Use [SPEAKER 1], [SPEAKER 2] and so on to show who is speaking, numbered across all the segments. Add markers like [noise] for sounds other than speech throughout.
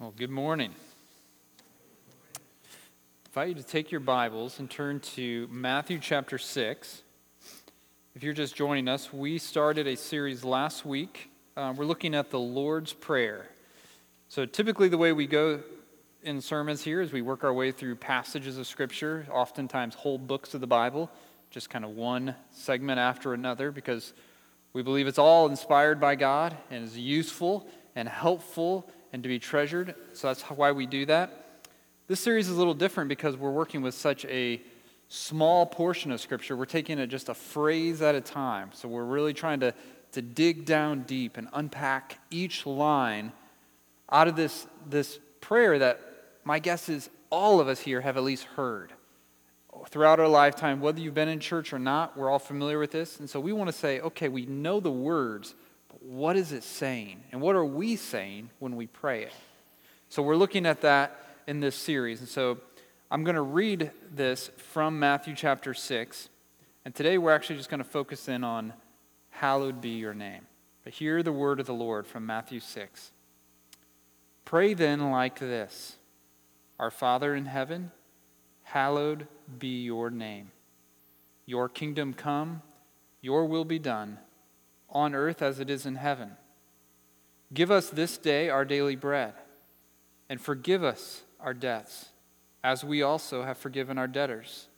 [SPEAKER 1] Well, good morning. I invite you to take your Bibles and turn to Matthew chapter 6. If you're just joining us, we started a series last week. Uh, we're looking at the Lord's Prayer. So, typically, the way we go in sermons here is we work our way through passages of Scripture, oftentimes whole books of the Bible, just kind of one segment after another, because we believe it's all inspired by God and is useful and helpful and to be treasured. So that's why we do that. This series is a little different because we're working with such a small portion of Scripture. We're taking it just a phrase at a time. So we're really trying to, to dig down deep and unpack each line out of this, this prayer that my guess is all of us here have at least heard. Throughout our lifetime, whether you've been in church or not, we're all familiar with this. And so we want to say, okay, we know the words, what is it saying? And what are we saying when we pray it? So we're looking at that in this series. And so I'm going to read this from Matthew chapter 6. And today we're actually just going to focus in on hallowed be your name. But hear the word of the Lord from Matthew 6. Pray then like this Our Father in heaven, hallowed be your name. Your kingdom come, your will be done on earth as it is in heaven. Give us this day our daily bread, and forgive us our debts, as we also have forgiven our debtors.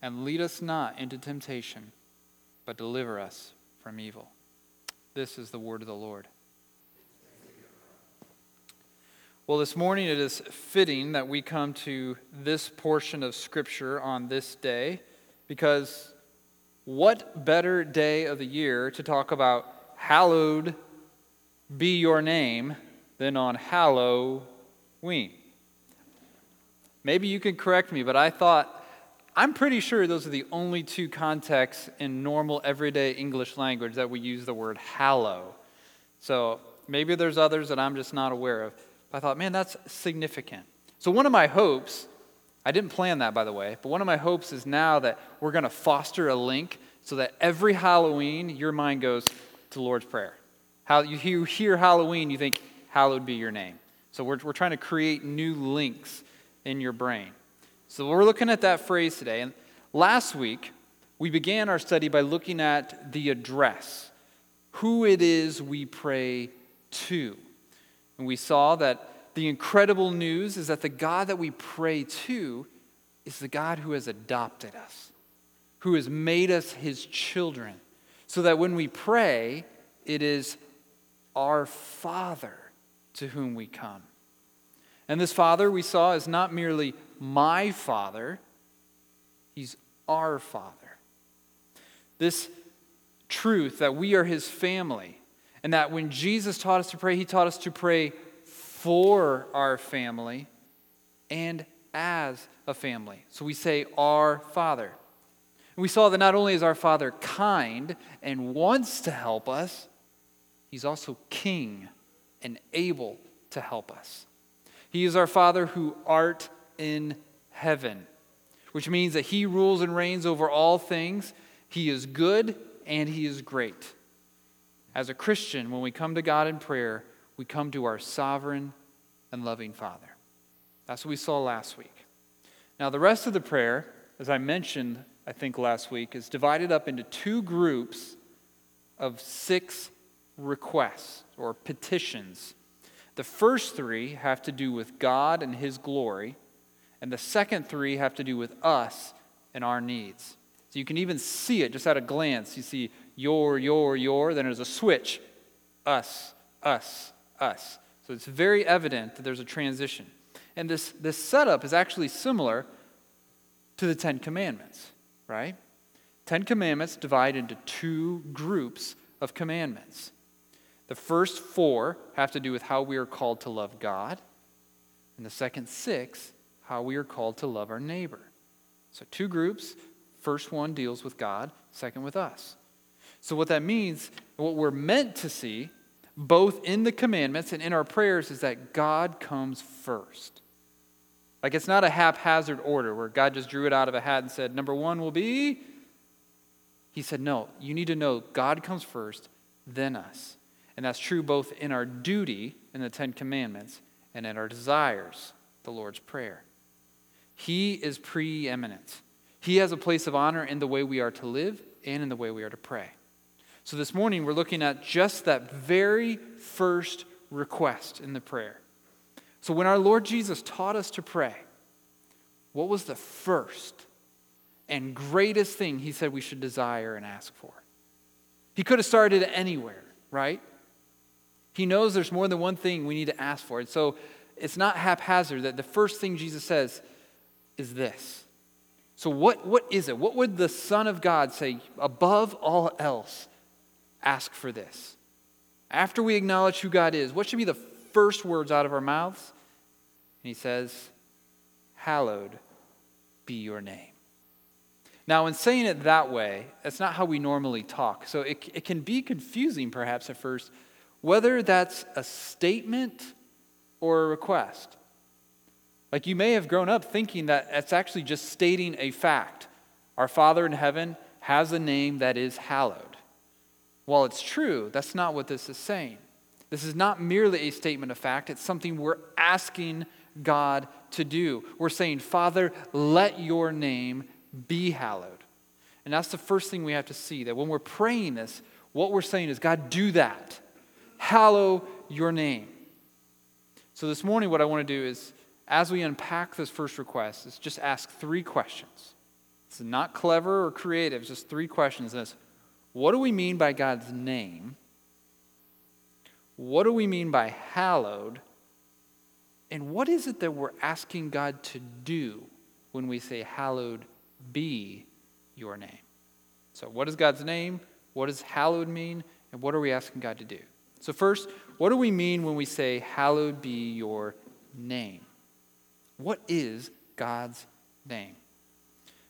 [SPEAKER 1] And lead us not into temptation, but deliver us from evil. This is the word of the Lord. Well, this morning it is fitting that we come to this portion of Scripture on this day because what better day of the year to talk about hallowed be your name than on Halloween? Maybe you can correct me, but I thought, I'm pretty sure those are the only two contexts in normal, everyday English language that we use the word hallow. So maybe there's others that I'm just not aware of. I thought, man, that's significant. So one of my hopes I didn't plan that, by the way, but one of my hopes is now that we're going to foster a link so that every Halloween, your mind goes to Lord's Prayer. How you hear Halloween, you think, hallowed be your name. So we're, we're trying to create new links in your brain. So we're looking at that phrase today. And last week, we began our study by looking at the address, who it is we pray to. And we saw that the incredible news is that the God that we pray to is the God who has adopted us, who has made us his children, so that when we pray, it is our Father to whom we come. And this Father we saw is not merely my Father, He's our Father. This truth that we are His family, and that when Jesus taught us to pray, He taught us to pray for our family and as a family. So we say, Our Father. And we saw that not only is our Father kind and wants to help us, He's also King and able to help us. He is our Father who art in heaven, which means that He rules and reigns over all things. He is good and He is great. As a Christian, when we come to God in prayer, we come to our sovereign and loving Father. That's what we saw last week. Now, the rest of the prayer, as I mentioned, I think last week, is divided up into two groups of six requests or petitions. The first three have to do with God and His glory, and the second three have to do with us and our needs. So you can even see it just at a glance. You see your, your, your, then there's a switch us, us, us. So it's very evident that there's a transition. And this, this setup is actually similar to the Ten Commandments, right? Ten Commandments divide into two groups of commandments. The first four have to do with how we are called to love God, and the second six, how we are called to love our neighbor. So, two groups. First one deals with God, second with us. So, what that means, what we're meant to see both in the commandments and in our prayers is that God comes first. Like it's not a haphazard order where God just drew it out of a hat and said, number one will be. He said, no, you need to know God comes first, then us. And that's true both in our duty in the Ten Commandments and in our desires, the Lord's Prayer. He is preeminent. He has a place of honor in the way we are to live and in the way we are to pray. So this morning, we're looking at just that very first request in the prayer. So when our Lord Jesus taught us to pray, what was the first and greatest thing he said we should desire and ask for? He could have started anywhere, right? He knows there's more than one thing we need to ask for. And so it's not haphazard that the first thing Jesus says is this. So, what, what is it? What would the Son of God say above all else? Ask for this. After we acknowledge who God is, what should be the first words out of our mouths? And he says, Hallowed be your name. Now, in saying it that way, that's not how we normally talk. So it, it can be confusing perhaps at first whether that's a statement or a request. Like you may have grown up thinking that it's actually just stating a fact. Our Father in heaven has a name that is hallowed. While it's true, that's not what this is saying. This is not merely a statement of fact, it's something we're asking God to do. We're saying, Father, let your name be hallowed. And that's the first thing we have to see that when we're praying this, what we're saying is, God, do that. Hallow your name. So this morning, what I want to do is as we unpack this first request, is just ask three questions. It's not clever or creative, just three questions. This what do we mean by God's name? What do we mean by hallowed? And what is it that we're asking God to do when we say, Hallowed be your name? So, what is God's name? What does hallowed mean? And what are we asking God to do? So, first, what do we mean when we say, Hallowed be your name? What is God's name?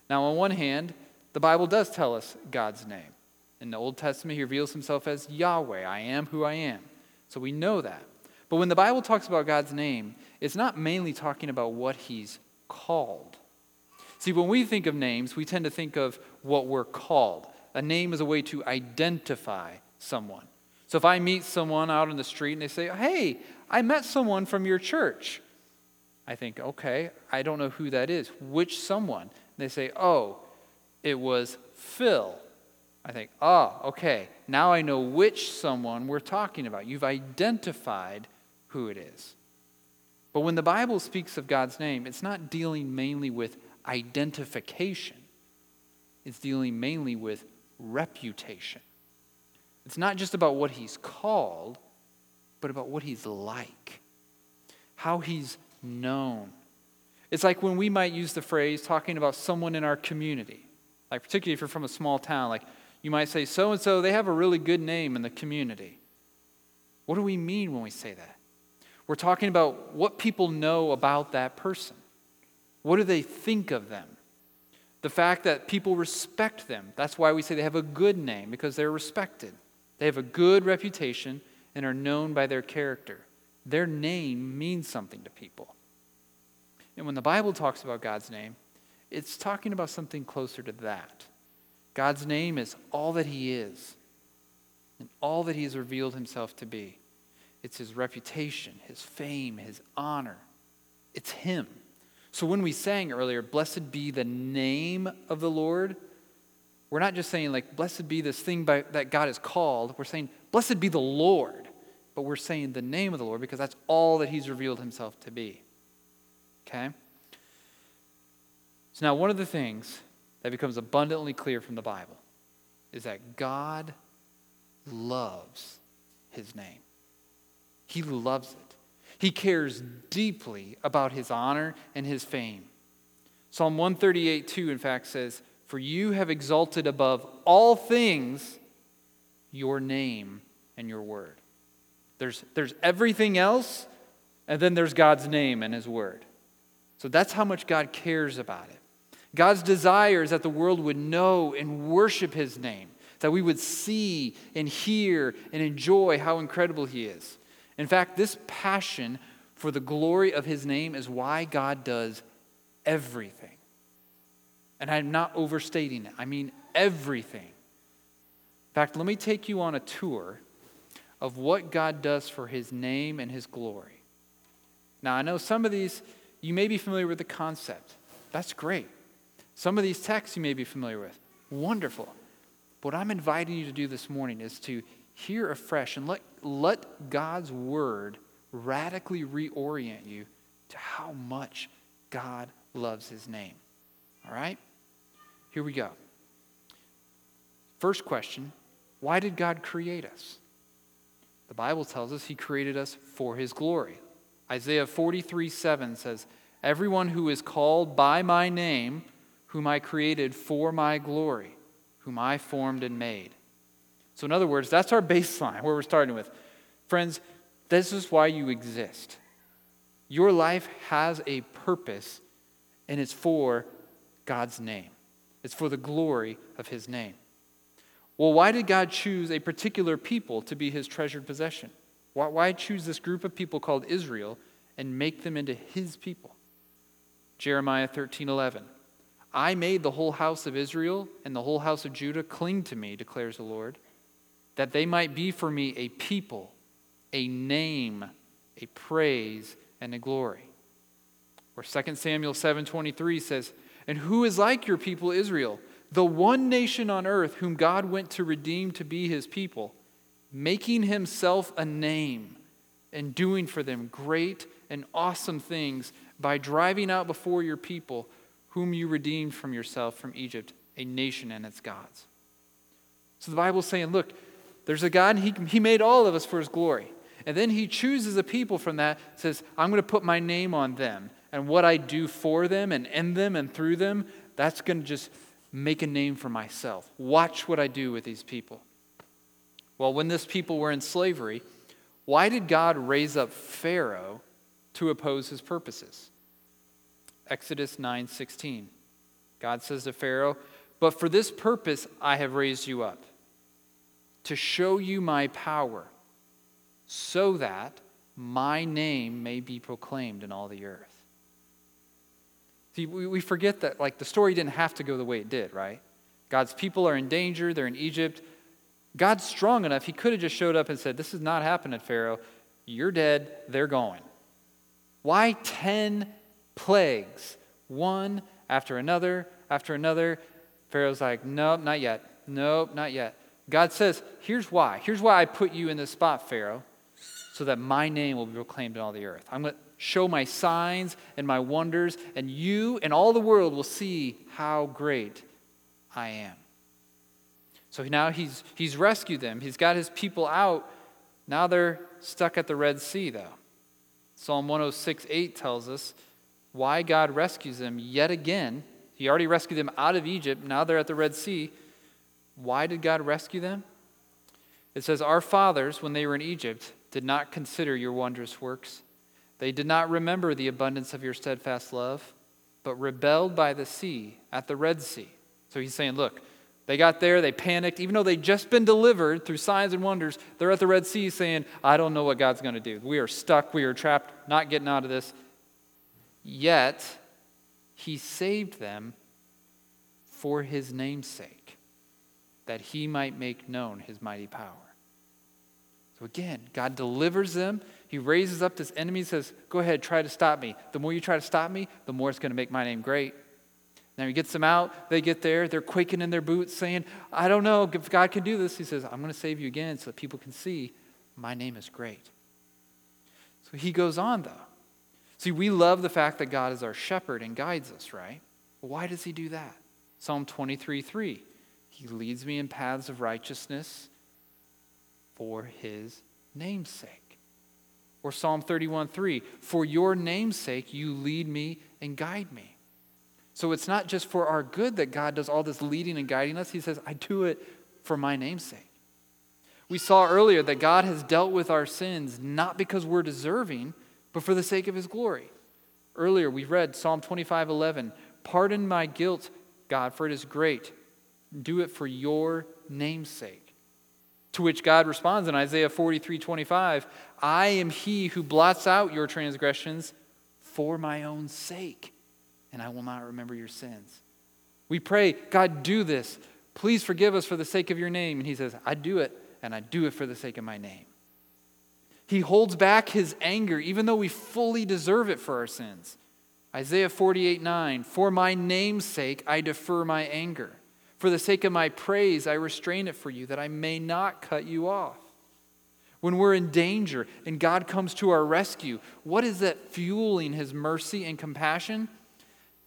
[SPEAKER 1] Now, on one hand, the Bible does tell us God's name. In the Old Testament, he reveals himself as Yahweh, I am who I am. So we know that. But when the Bible talks about God's name, it's not mainly talking about what he's called. See, when we think of names, we tend to think of what we're called. A name is a way to identify someone. So if I meet someone out on the street and they say, Hey, I met someone from your church, I think, okay, I don't know who that is. Which someone? And they say, oh, it was Phil. I think, oh, okay, now I know which someone we're talking about. You've identified who it is. But when the Bible speaks of God's name, it's not dealing mainly with identification, it's dealing mainly with reputation. It's not just about what he's called, but about what he's like, how he's known. It's like when we might use the phrase talking about someone in our community, like particularly if you're from a small town, like you might say, so and so, they have a really good name in the community. What do we mean when we say that? We're talking about what people know about that person. What do they think of them? The fact that people respect them. That's why we say they have a good name, because they're respected. They have a good reputation and are known by their character. Their name means something to people. And when the Bible talks about God's name, it's talking about something closer to that. God's name is all that He is and all that He has revealed Himself to be. It's His reputation, His fame, His honor. It's Him. So when we sang earlier, Blessed be the name of the Lord, we're not just saying, like, Blessed be this thing by, that God has called. We're saying, Blessed be the Lord but we're saying the name of the Lord because that's all that he's revealed himself to be. Okay? So now, one of the things that becomes abundantly clear from the Bible is that God loves his name. He loves it. He cares deeply about his honor and his fame. Psalm 138 2, in fact, says, For you have exalted above all things your name and your word. There's, there's everything else, and then there's God's name and His Word. So that's how much God cares about it. God's desire is that the world would know and worship His name, that we would see and hear and enjoy how incredible He is. In fact, this passion for the glory of His name is why God does everything. And I'm not overstating it, I mean everything. In fact, let me take you on a tour of what God does for his name and his glory. Now, I know some of these, you may be familiar with the concept. That's great. Some of these texts you may be familiar with. Wonderful. What I'm inviting you to do this morning is to hear afresh and let, let God's word radically reorient you to how much God loves his name. All right? Here we go. First question Why did God create us? The Bible tells us he created us for his glory. Isaiah 43 7 says, Everyone who is called by my name, whom I created for my glory, whom I formed and made. So, in other words, that's our baseline, where we're starting with. Friends, this is why you exist. Your life has a purpose, and it's for God's name, it's for the glory of His name. Well, why did God choose a particular people to be his treasured possession? Why, why choose this group of people called Israel and make them into his people? Jeremiah 13 11. I made the whole house of Israel and the whole house of Judah cling to me, declares the Lord, that they might be for me a people, a name, a praise, and a glory. Or 2 Samuel 7:23 says, "And who is like your people Israel, the one nation on earth whom God went to redeem to be his people, making himself a name and doing for them great and awesome things by driving out before your people whom you redeemed from yourself from Egypt, a nation and its gods. So the Bible's saying, look, there's a God, and he, he made all of us for his glory. And then he chooses a people from that, says, I'm going to put my name on them. And what I do for them and in them and through them, that's going to just make a name for myself. Watch what I do with these people. Well, when this people were in slavery, why did God raise up Pharaoh to oppose his purposes? Exodus 9:16. God says to Pharaoh, "But for this purpose I have raised you up, to show you my power, so that my name may be proclaimed in all the earth." See, we, forget that, like, the story didn't have to go the way it did, right? God's people are in danger, they're in Egypt. God's strong enough, he could have just showed up and said, This is not happening, Pharaoh. You're dead, they're going. Why 10 plagues? One after another after another. Pharaoh's like, Nope, not yet. Nope, not yet. God says, Here's why. Here's why I put you in this spot, Pharaoh, so that my name will be proclaimed in all the earth. I'm going to show my signs and my wonders, and you and all the world will see how great I am. So now he's, he's rescued them, he's got his people out. Now they're stuck at the Red Sea, though. Psalm 106 8 tells us why God rescues them yet again. He already rescued them out of Egypt, now they're at the Red Sea. Why did God rescue them? It says, Our fathers, when they were in Egypt, did not consider your wondrous works they did not remember the abundance of your steadfast love, but rebelled by the sea at the Red Sea. So he's saying, look, they got there, they panicked. Even though they'd just been delivered through signs and wonders, they're at the Red Sea saying, I don't know what God's going to do. We are stuck, we are trapped, not getting out of this. Yet, he saved them for his name's sake, that he might make known his mighty power. So again, God delivers them. He raises up this enemy and says, Go ahead, try to stop me. The more you try to stop me, the more it's going to make my name great. Now he gets them out. They get there. They're quaking in their boots, saying, I don't know if God can do this. He says, I'm going to save you again so that people can see my name is great. So he goes on, though. See, we love the fact that God is our shepherd and guides us, right? why does he do that? Psalm 23 3. He leads me in paths of righteousness for his namesake. Or Psalm 31 3, for your namesake you lead me and guide me. So it's not just for our good that God does all this leading and guiding us. He says, I do it for my namesake. We saw earlier that God has dealt with our sins not because we're deserving, but for the sake of his glory. Earlier we read Psalm 25 11, Pardon my guilt, God, for it is great. Do it for your namesake. To which God responds in Isaiah 43 25, I am he who blots out your transgressions for my own sake, and I will not remember your sins. We pray, God, do this. Please forgive us for the sake of your name. And he says, I do it, and I do it for the sake of my name. He holds back his anger, even though we fully deserve it for our sins. Isaiah 48 9, for my name's sake, I defer my anger. For the sake of my praise, I restrain it for you, that I may not cut you off. When we're in danger and God comes to our rescue, what is that fueling his mercy and compassion?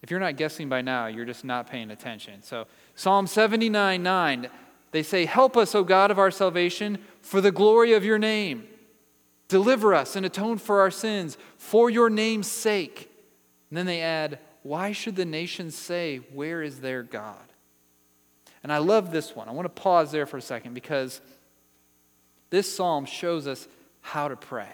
[SPEAKER 1] If you're not guessing by now, you're just not paying attention. So, Psalm 79 9, they say, Help us, O God of our salvation, for the glory of your name. Deliver us and atone for our sins for your name's sake. And then they add, Why should the nations say, Where is their God? And I love this one. I want to pause there for a second because this psalm shows us how to pray.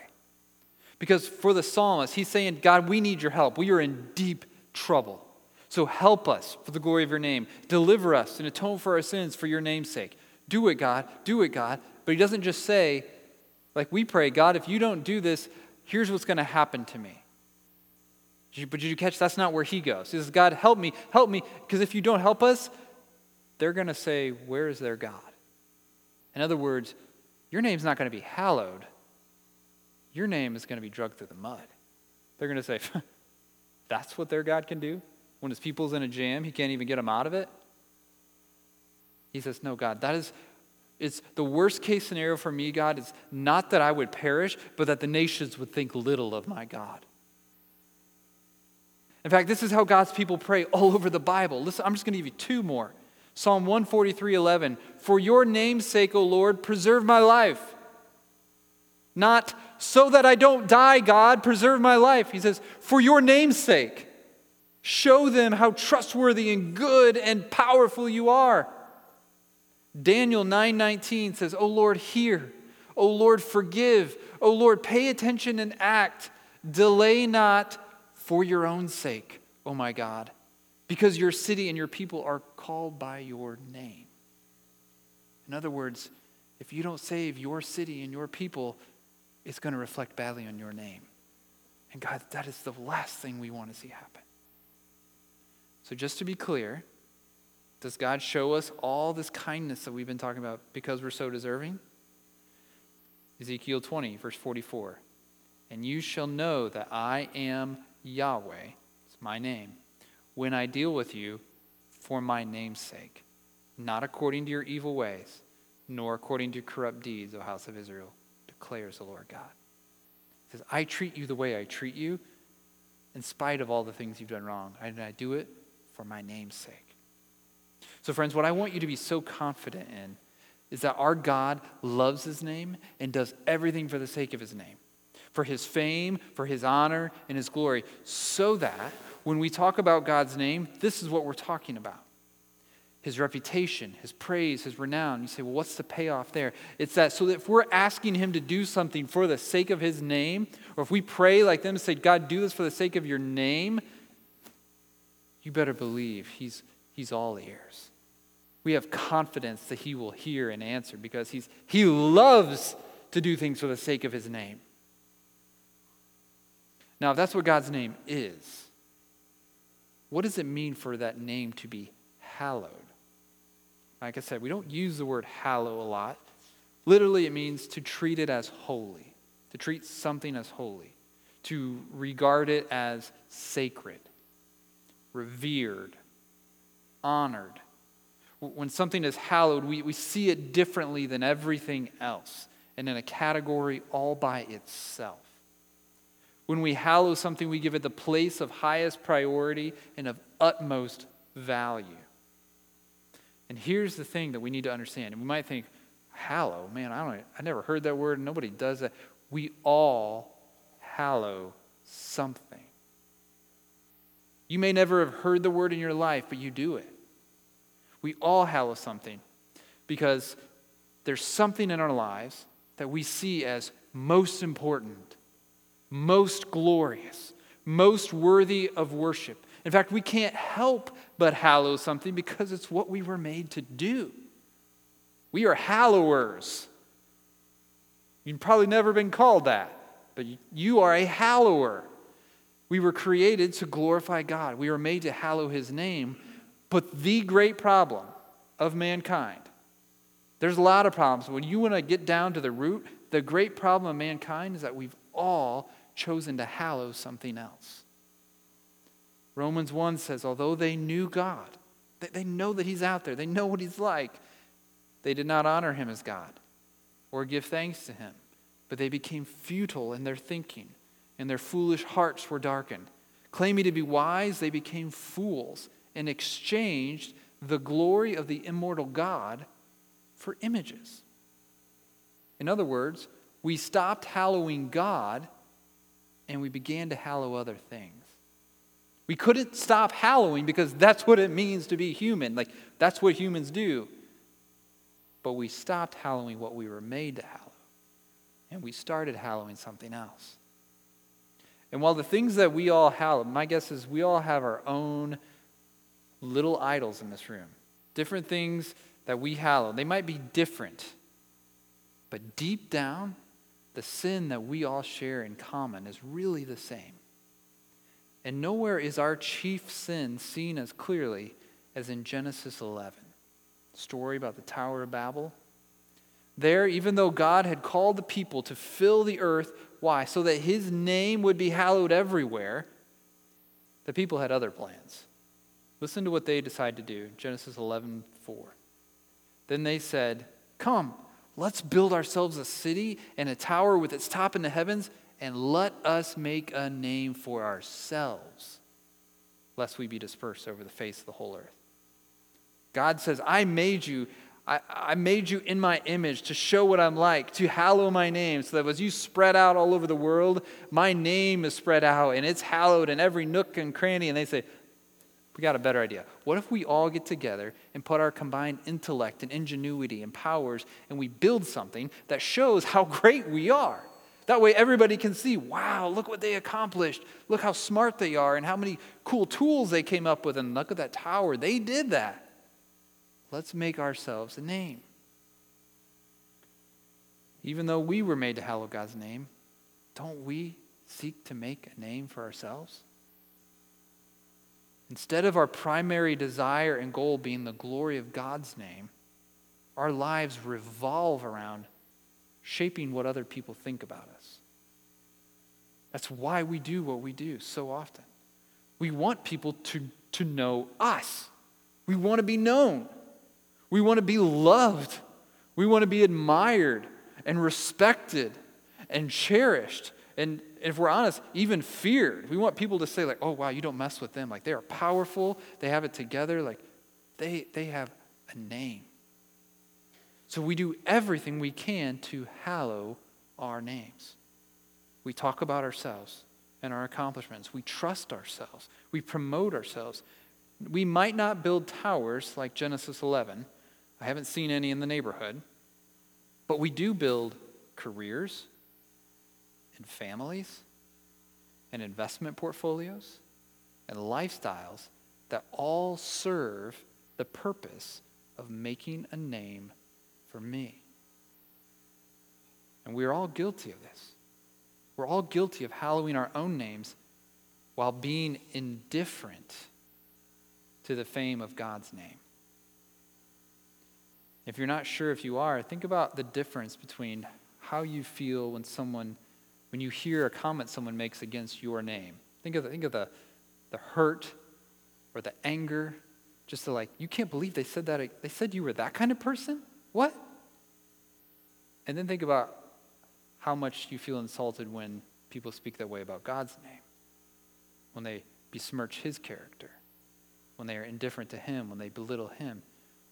[SPEAKER 1] Because for the psalmist, he's saying, God, we need your help. We are in deep trouble. So help us for the glory of your name. Deliver us and atone for our sins for your name's sake. Do it, God. Do it, God. But he doesn't just say, like we pray, God, if you don't do this, here's what's going to happen to me. But did you catch that's not where he goes? He says, God, help me, help me, because if you don't help us, they're going to say, Where is their God? In other words, your name's not going to be hallowed. Your name is going to be drugged through the mud. They're going to say, [laughs] That's what their God can do? When his people's in a jam, he can't even get them out of it? He says, No, God, that is. It's the worst case scenario for me, God, is not that I would perish, but that the nations would think little of my God. In fact, this is how God's people pray all over the Bible. Listen, I'm just going to give you two more. Psalm 143 11. For your name's sake, O Lord, preserve my life. Not so that I don't die, God, preserve my life. He says, For your name's sake, show them how trustworthy and good and powerful you are. Daniel 9:19 says, "O Lord, hear. O Lord, forgive. O Lord, pay attention and act. Delay not for your own sake, O my God." because your city and your people are called by your name. In other words, if you don't save your city and your people, it's going to reflect badly on your name. And God, that is the last thing we want to see happen. So, just to be clear, does God show us all this kindness that we've been talking about because we're so deserving? Ezekiel 20, verse 44. And you shall know that I am Yahweh, it's my name when I deal with you for my name's sake, not according to your evil ways, nor according to corrupt deeds, O house of Israel, declares the Lord God. He says, I treat you the way I treat you in spite of all the things you've done wrong. And I do it for my name's sake. So, friends, what I want you to be so confident in is that our God loves his name and does everything for the sake of his name, for his fame, for his honor, and his glory, so that when we talk about God's name, this is what we're talking about his reputation, his praise, his renown. You say, well, what's the payoff there? It's that so that if we're asking him to do something for the sake of his name, or if we pray like them and say, God, do this for the sake of your name, you better believe he's, he's all ears. We have confidence that he will hear and answer because he's, he loves to do things for the sake of his name. Now, if that's what God's name is, what does it mean for that name to be hallowed? Like I said, we don't use the word hallow a lot. Literally, it means to treat it as holy, to treat something as holy, to regard it as sacred, revered, honored. When something is hallowed, we, we see it differently than everything else and in a category all by itself. When we hallow something, we give it the place of highest priority and of utmost value. And here's the thing that we need to understand. And we might think, hallow, man, I don't I never heard that word. Nobody does that. We all hallow something. You may never have heard the word in your life, but you do it. We all hallow something because there's something in our lives that we see as most important most glorious, most worthy of worship. In fact, we can't help but hallow something because it's what we were made to do. We are hallowers. You've probably never been called that, but you are a hallower. We were created to glorify God. We were made to hallow his name. But the great problem of mankind, there's a lot of problems. When you want to get down to the root, the great problem of mankind is that we've all chosen to hallow something else. Romans 1 says, although they knew God, they, they know that He's out there, they know what He's like, they did not honor Him as God or give thanks to Him, but they became futile in their thinking, and their foolish hearts were darkened. Claiming to be wise, they became fools and exchanged the glory of the immortal God for images. In other words, we stopped hallowing God and we began to hallow other things. We couldn't stop hallowing because that's what it means to be human. Like, that's what humans do. But we stopped hallowing what we were made to hallow, and we started hallowing something else. And while the things that we all hallow, my guess is we all have our own little idols in this room. Different things that we hallow. They might be different, but deep down, the sin that we all share in common is really the same. And nowhere is our chief sin seen as clearly as in Genesis 11, story about the Tower of Babel. There, even though God had called the people to fill the earth, why? So that his name would be hallowed everywhere, the people had other plans. Listen to what they decide to do. Genesis 11 4. Then they said, Come, let's build ourselves a city and a tower with its top in the heavens, and let us make a name for ourselves, lest we be dispersed over the face of the whole earth. God says, I made you. I, I made you in my image to show what I'm like, to hallow my name, so that as you spread out all over the world, my name is spread out and it's hallowed in every nook and cranny. And they say, we got a better idea. What if we all get together and put our combined intellect and ingenuity and powers and we build something that shows how great we are? That way everybody can see, wow, look what they accomplished. Look how smart they are and how many cool tools they came up with. And look at that tower. They did that. Let's make ourselves a name. Even though we were made to hallow God's name, don't we seek to make a name for ourselves? Instead of our primary desire and goal being the glory of God's name, our lives revolve around shaping what other people think about us. That's why we do what we do so often. We want people to, to know us, we want to be known, we want to be loved, we want to be admired and respected and cherished. And if we're honest, even feared. We want people to say, like, oh, wow, you don't mess with them. Like, they are powerful, they have it together. Like, they, they have a name. So we do everything we can to hallow our names. We talk about ourselves and our accomplishments. We trust ourselves. We promote ourselves. We might not build towers like Genesis 11. I haven't seen any in the neighborhood. But we do build careers and families and investment portfolios and lifestyles that all serve the purpose of making a name for me. And we're all guilty of this. We're all guilty of hallowing our own names while being indifferent to the fame of God's name. If you're not sure if you are, think about the difference between how you feel when someone when you hear a comment someone makes against your name. Think of the, think of the, the hurt or the anger, just the like, you can't believe they said that. They said you were that kind of person? What? And then think about how much you feel insulted when people speak that way about God's name, when they besmirch his character, when they are indifferent to him, when they belittle him.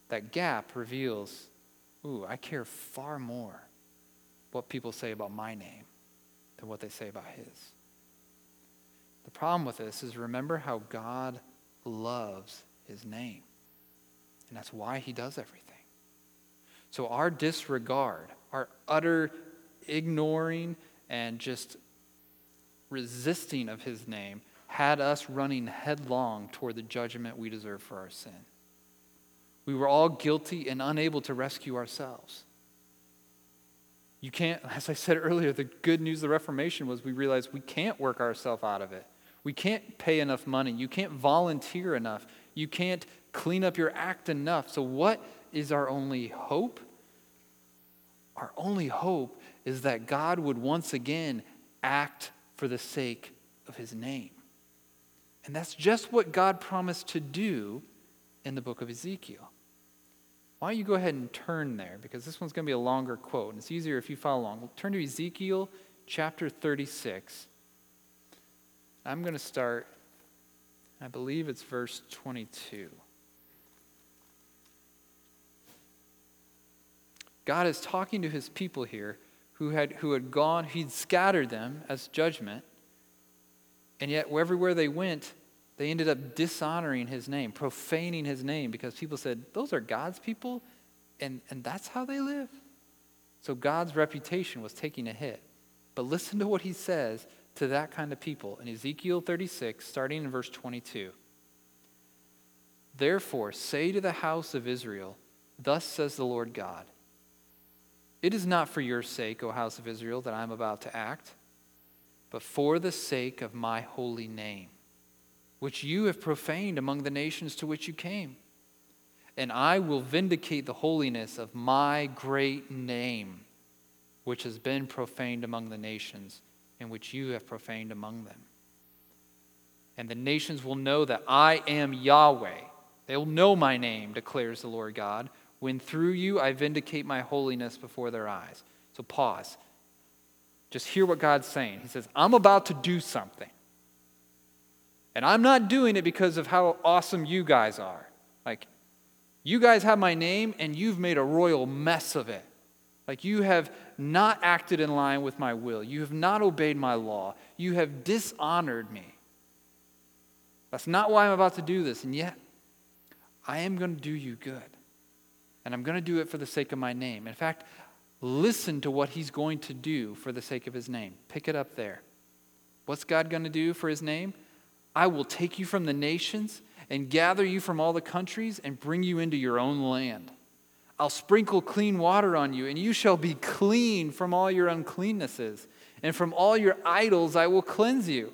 [SPEAKER 1] That gap reveals, ooh, I care far more what people say about my name than what they say about his. The problem with this is remember how God loves his name. And that's why he does everything. So our disregard, our utter ignoring and just resisting of his name had us running headlong toward the judgment we deserve for our sin. We were all guilty and unable to rescue ourselves. You can't, as I said earlier, the good news of the Reformation was we realized we can't work ourselves out of it. We can't pay enough money. You can't volunteer enough. You can't clean up your act enough. So, what is our only hope? Our only hope is that God would once again act for the sake of his name. And that's just what God promised to do in the book of Ezekiel. Why don't you go ahead and turn there? Because this one's going to be a longer quote, and it's easier if you follow along. We'll turn to Ezekiel chapter 36. I'm going to start, I believe it's verse 22. God is talking to his people here who had, who had gone, he'd scattered them as judgment, and yet everywhere they went, they ended up dishonoring his name, profaning his name, because people said, Those are God's people, and, and that's how they live. So God's reputation was taking a hit. But listen to what he says to that kind of people in Ezekiel 36, starting in verse 22. Therefore, say to the house of Israel, Thus says the Lord God It is not for your sake, O house of Israel, that I am about to act, but for the sake of my holy name which you have profaned among the nations to which you came. And I will vindicate the holiness of my great name, which has been profaned among the nations, and which you have profaned among them. And the nations will know that I am Yahweh. They will know my name, declares the Lord God, when through you I vindicate my holiness before their eyes. So pause. Just hear what God's saying. He says, I'm about to do something. And I'm not doing it because of how awesome you guys are. Like, you guys have my name and you've made a royal mess of it. Like, you have not acted in line with my will. You have not obeyed my law. You have dishonored me. That's not why I'm about to do this. And yet, I am going to do you good. And I'm going to do it for the sake of my name. In fact, listen to what he's going to do for the sake of his name. Pick it up there. What's God going to do for his name? I will take you from the nations and gather you from all the countries and bring you into your own land. I'll sprinkle clean water on you, and you shall be clean from all your uncleannesses. And from all your idols I will cleanse you.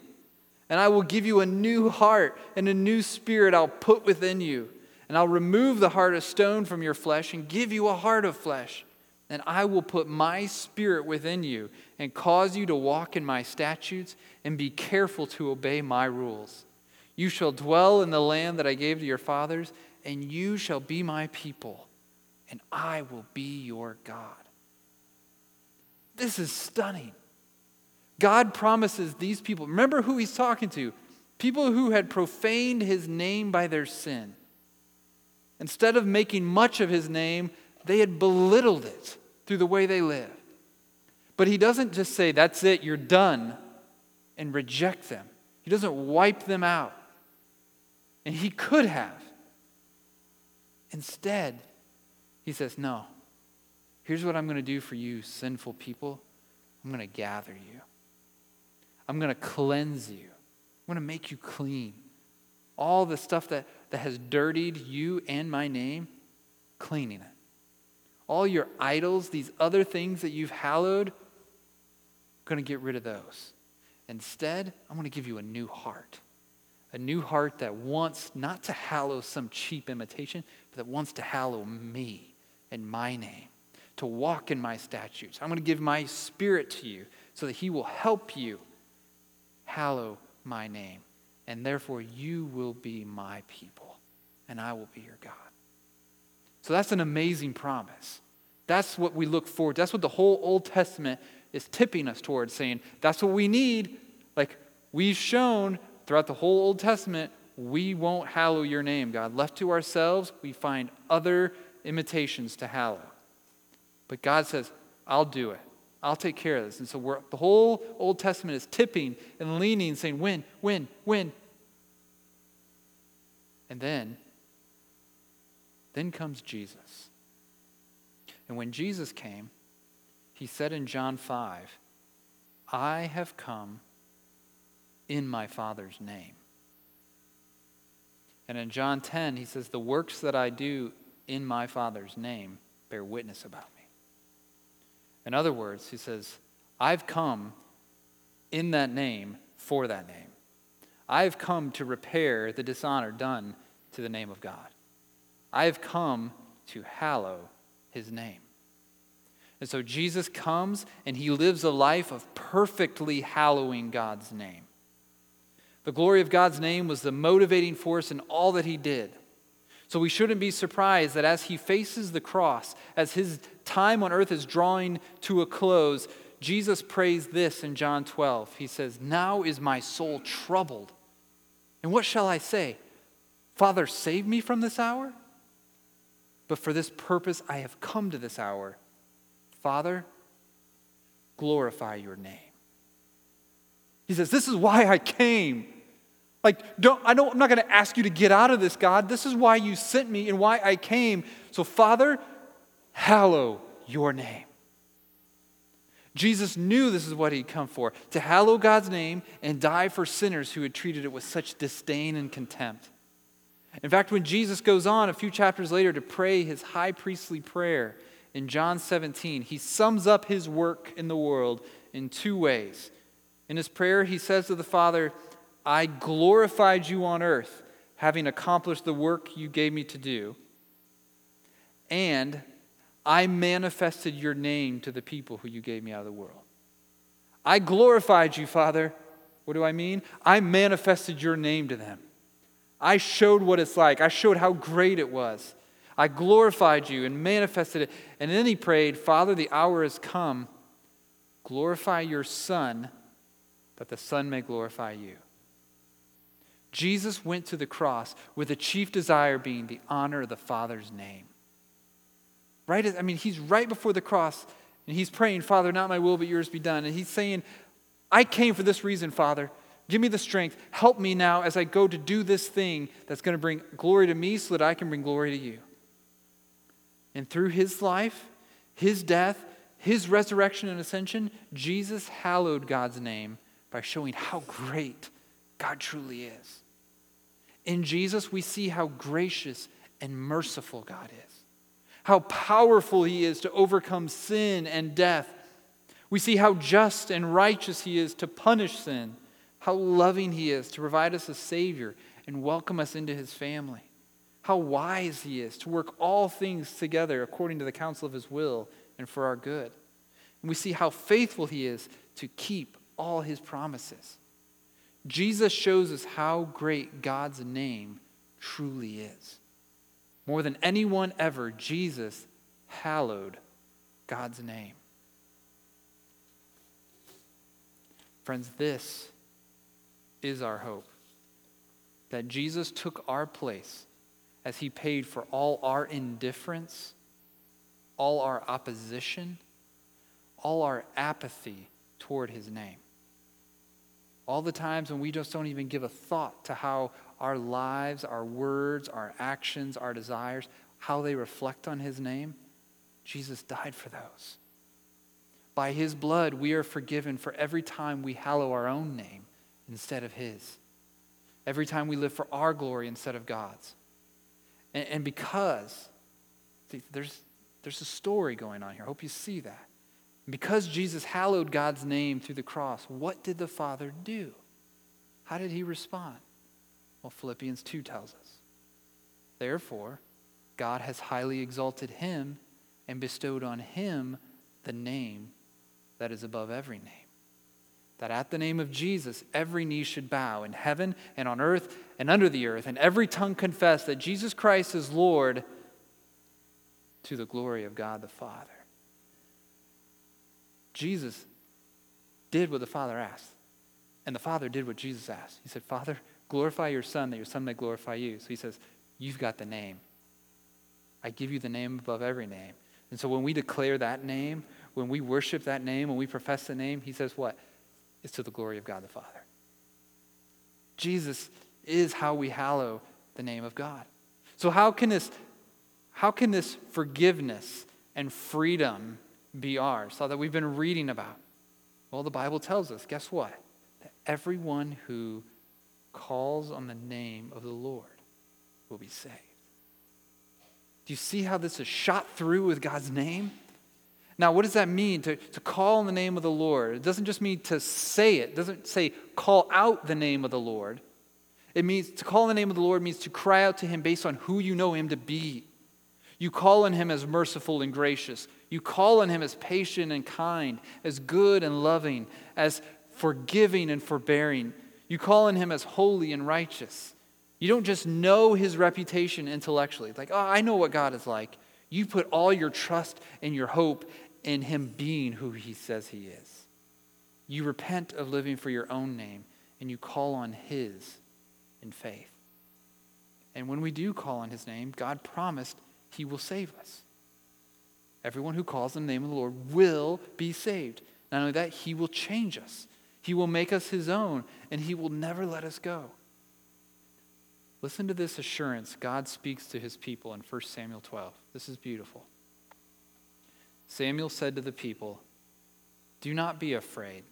[SPEAKER 1] And I will give you a new heart, and a new spirit I'll put within you. And I'll remove the heart of stone from your flesh and give you a heart of flesh. And I will put my spirit within you and cause you to walk in my statutes and be careful to obey my rules. You shall dwell in the land that I gave to your fathers, and you shall be my people, and I will be your God. This is stunning. God promises these people, remember who he's talking to people who had profaned his name by their sin. Instead of making much of his name, they had belittled it through the way they live. But he doesn't just say, That's it, you're done, and reject them. He doesn't wipe them out. And he could have. Instead, he says, No, here's what I'm going to do for you, sinful people. I'm going to gather you, I'm going to cleanse you, I'm going to make you clean. All the stuff that, that has dirtied you and my name, cleaning it all your idols, these other things that you've hallowed, I'm going to get rid of those. Instead, I'm going to give you a new heart. A new heart that wants not to hallow some cheap imitation, but that wants to hallow me and my name, to walk in my statutes. I'm going to give my spirit to you so that he will help you hallow my name. And therefore, you will be my people, and I will be your God. So that's an amazing promise. That's what we look forward to. That's what the whole Old Testament is tipping us towards, saying that's what we need. Like we've shown throughout the whole Old Testament, we won't hallow your name, God. Left to ourselves, we find other imitations to hallow. But God says, I'll do it. I'll take care of this. And so the whole Old Testament is tipping and leaning, saying, When, when, when. And then then comes Jesus. And when Jesus came, he said in John 5, I have come in my Father's name. And in John 10, he says, The works that I do in my Father's name bear witness about me. In other words, he says, I've come in that name for that name. I've come to repair the dishonor done to the name of God. I have come to hallow his name. And so Jesus comes and he lives a life of perfectly hallowing God's name. The glory of God's name was the motivating force in all that he did. So we shouldn't be surprised that as he faces the cross, as his time on earth is drawing to a close, Jesus prays this in John 12. He says, Now is my soul troubled. And what shall I say? Father, save me from this hour? But for this purpose I have come to this hour. Father, glorify your name. He says, This is why I came. Like, don't, I don't, I'm not going to ask you to get out of this, God. This is why you sent me and why I came. So, Father, hallow your name. Jesus knew this is what he'd come for to hallow God's name and die for sinners who had treated it with such disdain and contempt. In fact, when Jesus goes on a few chapters later to pray his high priestly prayer in John 17, he sums up his work in the world in two ways. In his prayer, he says to the Father, I glorified you on earth, having accomplished the work you gave me to do. And I manifested your name to the people who you gave me out of the world. I glorified you, Father. What do I mean? I manifested your name to them. I showed what it's like. I showed how great it was. I glorified you and manifested it. And then he prayed, Father, the hour has come. Glorify your Son, that the Son may glorify you. Jesus went to the cross with the chief desire being the honor of the Father's name. Right? I mean, he's right before the cross and he's praying, Father, not my will, but yours be done. And he's saying, I came for this reason, Father. Give me the strength. Help me now as I go to do this thing that's going to bring glory to me so that I can bring glory to you. And through his life, his death, his resurrection and ascension, Jesus hallowed God's name by showing how great God truly is. In Jesus, we see how gracious and merciful God is how powerful he is to overcome sin and death. We see how just and righteous he is to punish sin, how loving he is to provide us a Savior and welcome us into his family, how wise he is to work all things together according to the counsel of his will and for our good. And we see how faithful he is to keep all his promises. Jesus shows us how great God's name truly is. More than anyone ever, Jesus hallowed God's name. Friends, this is our hope that Jesus took our place as he paid for all our indifference, all our opposition, all our apathy toward his name. All the times when we just don't even give a thought to how our lives, our words, our actions, our desires, how they reflect on His name, Jesus died for those. By His blood, we are forgiven for every time we hallow our own name instead of His, every time we live for our glory instead of God's. And, and because, see, there's, there's a story going on here. I hope you see that. Because Jesus hallowed God's name through the cross, what did the Father do? How did he respond? Well, Philippians 2 tells us. Therefore, God has highly exalted him and bestowed on him the name that is above every name. That at the name of Jesus, every knee should bow in heaven and on earth and under the earth, and every tongue confess that Jesus Christ is Lord to the glory of God the Father. Jesus did what the Father asked, and the Father did what Jesus asked. He said, Father, Glorify your Son, that your Son may glorify you. So he says, You've got the name. I give you the name above every name. And so when we declare that name, when we worship that name, when we profess the name, he says, What? It's to the glory of God the Father. Jesus is how we hallow the name of God. So how can this how can this forgiveness and freedom be ours? So that we've been reading about. Well, the Bible tells us, guess what? That everyone who calls on the name of the Lord will be saved. Do you see how this is shot through with God's name? Now, what does that mean to, to call on the name of the Lord? It doesn't just mean to say it, it doesn't say call out the name of the Lord. It means to call on the name of the Lord means to cry out to him based on who you know him to be. You call on him as merciful and gracious. You call on him as patient and kind, as good and loving, as forgiving and forbearing. You call on him as holy and righteous. You don't just know his reputation intellectually, like, oh, I know what God is like. You put all your trust and your hope in him being who he says he is. You repent of living for your own name and you call on his in faith. And when we do call on his name, God promised he will save us. Everyone who calls on the name of the Lord will be saved. Not only that, he will change us. He will make us his own, and he will never let us go. Listen to this assurance God speaks to his people in 1 Samuel 12. This is beautiful. Samuel said to the people, Do not be afraid.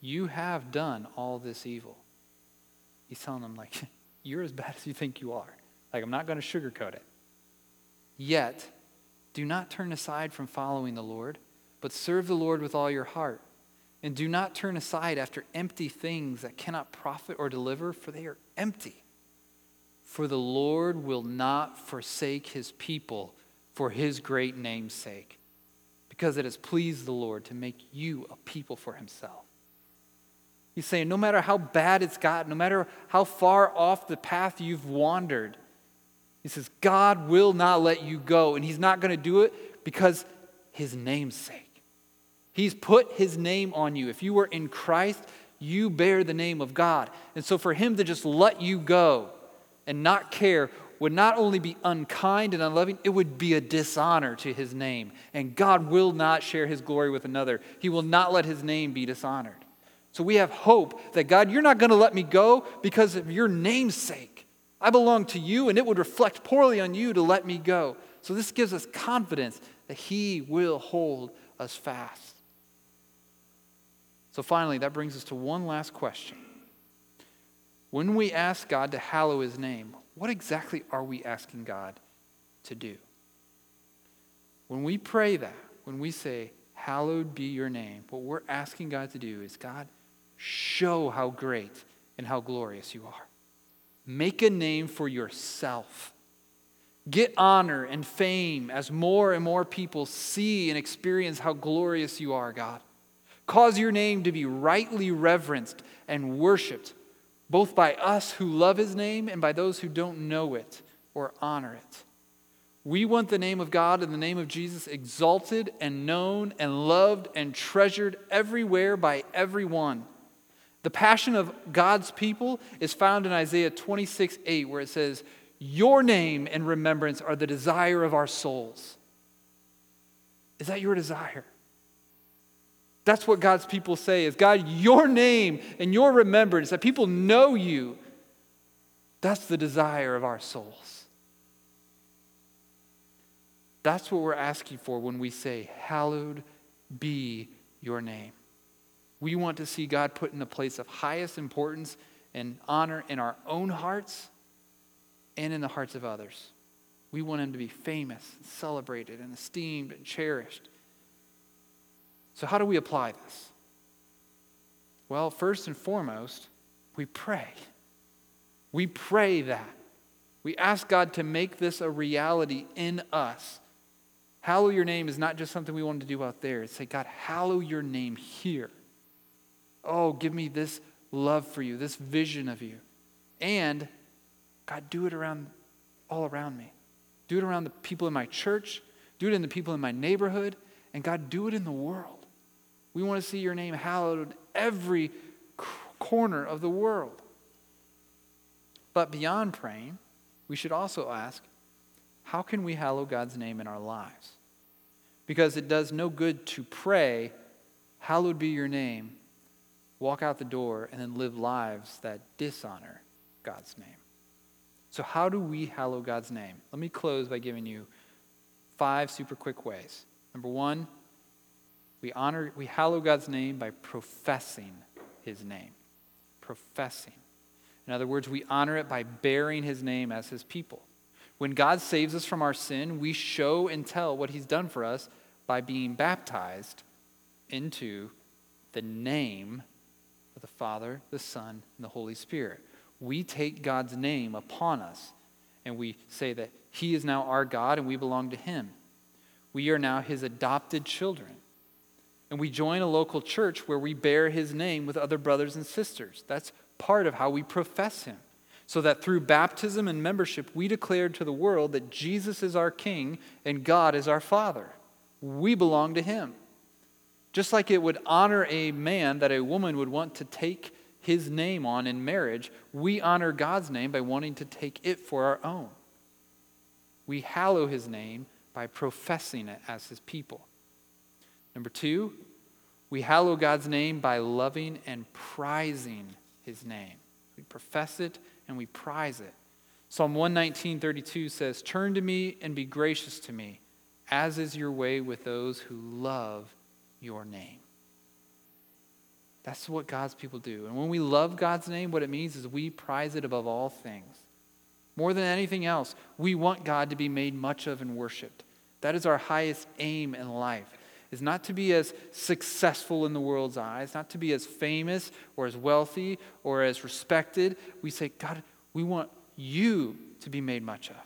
[SPEAKER 1] You have done all this evil. He's telling them, like, [laughs] you're as bad as you think you are. Like, I'm not going to sugarcoat it. Yet, do not turn aside from following the Lord, but serve the Lord with all your heart. And do not turn aside after empty things that cannot profit or deliver, for they are empty. For the Lord will not forsake his people for his great name's sake, because it has pleased the Lord to make you a people for himself. He's saying, no matter how bad it's gotten, no matter how far off the path you've wandered, he says, God will not let you go. And He's not going to do it because His name's sake. He's put His name on you. If you were in Christ, you bear the name of God. And so for Him to just let you go and not care would not only be unkind and unloving, it would be a dishonor to His name. And God will not share His glory with another, He will not let His name be dishonored. So we have hope that God, you're not going to let me go because of your name's sake. I belong to you, and it would reflect poorly on you to let me go. So this gives us confidence that He will hold us fast. So finally, that brings us to one last question. When we ask God to hallow His name, what exactly are we asking God to do? When we pray that, when we say, Hallowed be your name, what we're asking God to do is, God, show how great and how glorious you are. Make a name for yourself. Get honor and fame as more and more people see and experience how glorious you are, God. Cause your name to be rightly reverenced and worshiped, both by us who love his name and by those who don't know it or honor it. We want the name of God and the name of Jesus exalted and known and loved and treasured everywhere by everyone. The passion of God's people is found in Isaiah 26 8, where it says, Your name and remembrance are the desire of our souls. Is that your desire? That's what God's people say is God, your name and your remembrance, that people know you. That's the desire of our souls. That's what we're asking for when we say, Hallowed be your name. We want to see God put in a place of highest importance and honor in our own hearts and in the hearts of others. We want Him to be famous, and celebrated, and esteemed and cherished. So, how do we apply this? Well, first and foremost, we pray. We pray that. We ask God to make this a reality in us. Hallow your name is not just something we want to do out there. It's say, God, hallow your name here. Oh, give me this love for you, this vision of you. And God, do it around all around me. Do it around the people in my church. Do it in the people in my neighborhood. And God, do it in the world. We want to see your name hallowed in every corner of the world. But beyond praying, we should also ask how can we hallow God's name in our lives? Because it does no good to pray, Hallowed be your name, walk out the door, and then live lives that dishonor God's name. So, how do we hallow God's name? Let me close by giving you five super quick ways. Number one, we honor, we hallow God's name by professing his name. Professing. In other words, we honor it by bearing his name as his people. When God saves us from our sin, we show and tell what he's done for us by being baptized into the name of the Father, the Son, and the Holy Spirit. We take God's name upon us and we say that He is now our God and we belong to Him. We are now His adopted children. And we join a local church where we bear His name with other brothers and sisters. That's part of how we profess Him. So that through baptism and membership, we declare to the world that Jesus is our King and God is our Father. We belong to Him. Just like it would honor a man that a woman would want to take his name on in marriage, we honor God's name by wanting to take it for our own. We hallow his name by professing it as his people. Number two, we hallow God's name by loving and prizing his name. We profess it and we prize it. Psalm 119:32 says, "Turn to me and be gracious to me, as is your way with those who love your name." That's what God's people do. And when we love God's name, what it means is we prize it above all things. More than anything else, we want God to be made much of and worshiped. That is our highest aim in life. Is not to be as successful in the world's eyes, not to be as famous or as wealthy or as respected. We say, God, we want you to be made much of.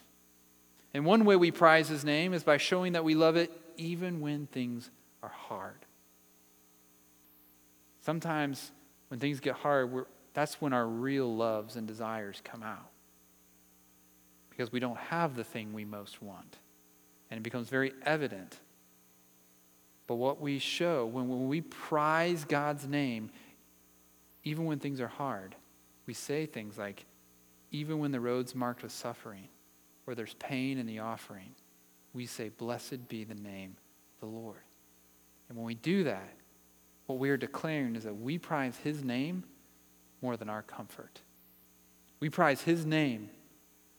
[SPEAKER 1] And one way we prize his name is by showing that we love it even when things are hard. Sometimes when things get hard, that's when our real loves and desires come out. Because we don't have the thing we most want. And it becomes very evident. But what we show, when, when we prize God's name, even when things are hard, we say things like, even when the road's marked with suffering, where there's pain in the offering, we say, Blessed be the name of the Lord. And when we do that, what we are declaring is that we prize His name more than our comfort. We prize His name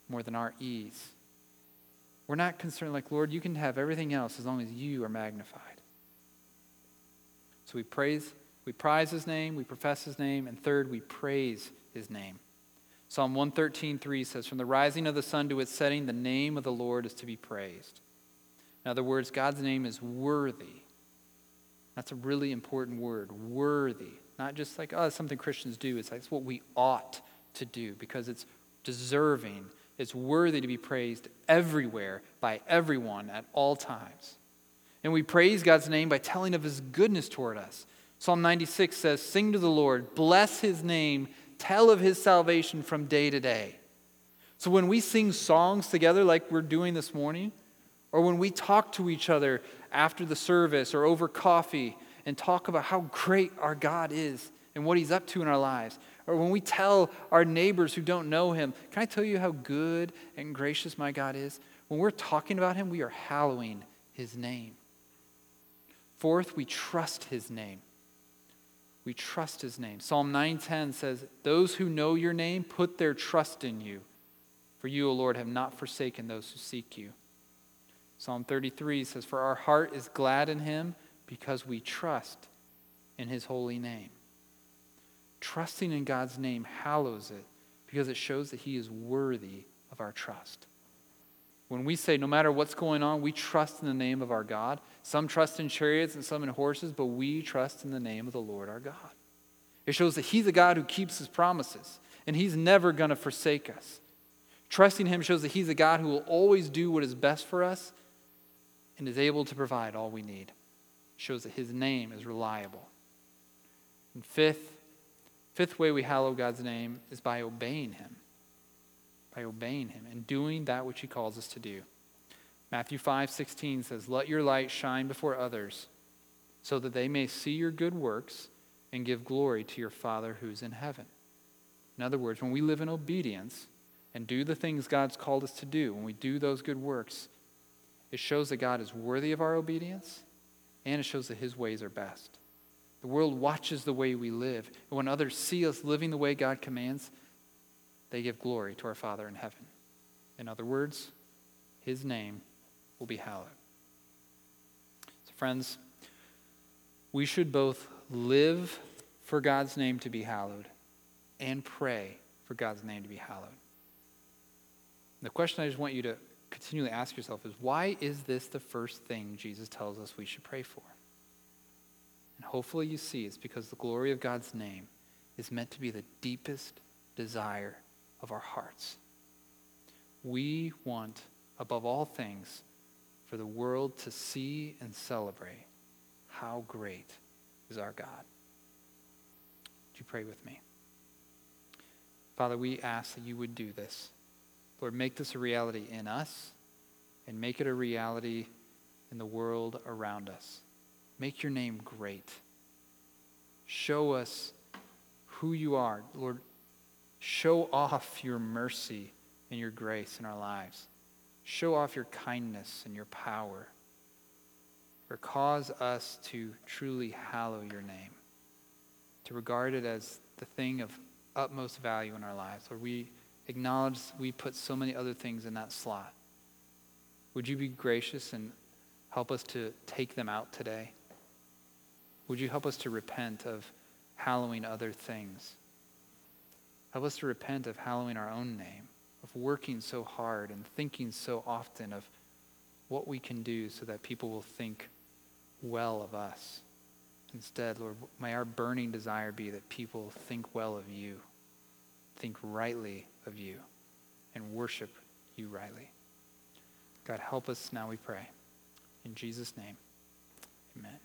[SPEAKER 1] more than our ease. We're not concerned, like, Lord, you can have everything else as long as you are magnified. So we praise, we prize His name, we profess His name, and third, we praise His name. Psalm 113.3 says, From the rising of the sun to its setting, the name of the Lord is to be praised. In other words, God's name is worthy that's a really important word, worthy. Not just like, oh, something Christians do. It's like it's what we ought to do because it's deserving. It's worthy to be praised everywhere by everyone at all times. And we praise God's name by telling of his goodness toward us. Psalm 96 says, Sing to the Lord, bless his name, tell of his salvation from day to day. So when we sing songs together like we're doing this morning, or when we talk to each other after the service or over coffee and talk about how great our God is and what He's up to in our lives. Or when we tell our neighbors who don't know Him, can I tell you how good and gracious my God is? When we're talking about Him, we are hallowing His name. Fourth, we trust His name. We trust His name. Psalm 9:10 says, "Those who know your name put their trust in you, for you, O Lord, have not forsaken those who seek you." Psalm 33 says, For our heart is glad in him because we trust in his holy name. Trusting in God's name hallows it because it shows that he is worthy of our trust. When we say, no matter what's going on, we trust in the name of our God. Some trust in chariots and some in horses, but we trust in the name of the Lord our God. It shows that he's a God who keeps his promises, and he's never going to forsake us. Trusting him shows that he's a God who will always do what is best for us and is able to provide all we need. shows that his name is reliable. And fifth, fifth way we hallow God's name is by obeying him. By obeying him and doing that which he calls us to do. Matthew 5 16 says, Let your light shine before others, so that they may see your good works and give glory to your Father who's in heaven. In other words, when we live in obedience and do the things God's called us to do, when we do those good works, it shows that God is worthy of our obedience, and it shows that his ways are best. The world watches the way we live, and when others see us living the way God commands, they give glory to our Father in heaven. In other words, his name will be hallowed. So, friends, we should both live for God's name to be hallowed and pray for God's name to be hallowed. The question I just want you to continually ask yourself is why is this the first thing Jesus tells us we should pray for? And hopefully you see it's because the glory of God's name is meant to be the deepest desire of our hearts. We want, above all things, for the world to see and celebrate how great is our God. Would you pray with me? Father, we ask that you would do this. Lord, make this a reality in us and make it a reality in the world around us. Make your name great. Show us who you are. Lord, show off your mercy and your grace in our lives. Show off your kindness and your power. Or cause us to truly hallow your name, to regard it as the thing of utmost value in our lives. Or we acknowledge we put so many other things in that slot. Would you be gracious and help us to take them out today? Would you help us to repent of hallowing other things? Help us to repent of hallowing our own name, of working so hard and thinking so often of what we can do so that people will think well of us. Instead, Lord, may our burning desire be that people think well of you, think rightly of you, and worship you rightly. God, help us now, we pray. In Jesus' name, amen.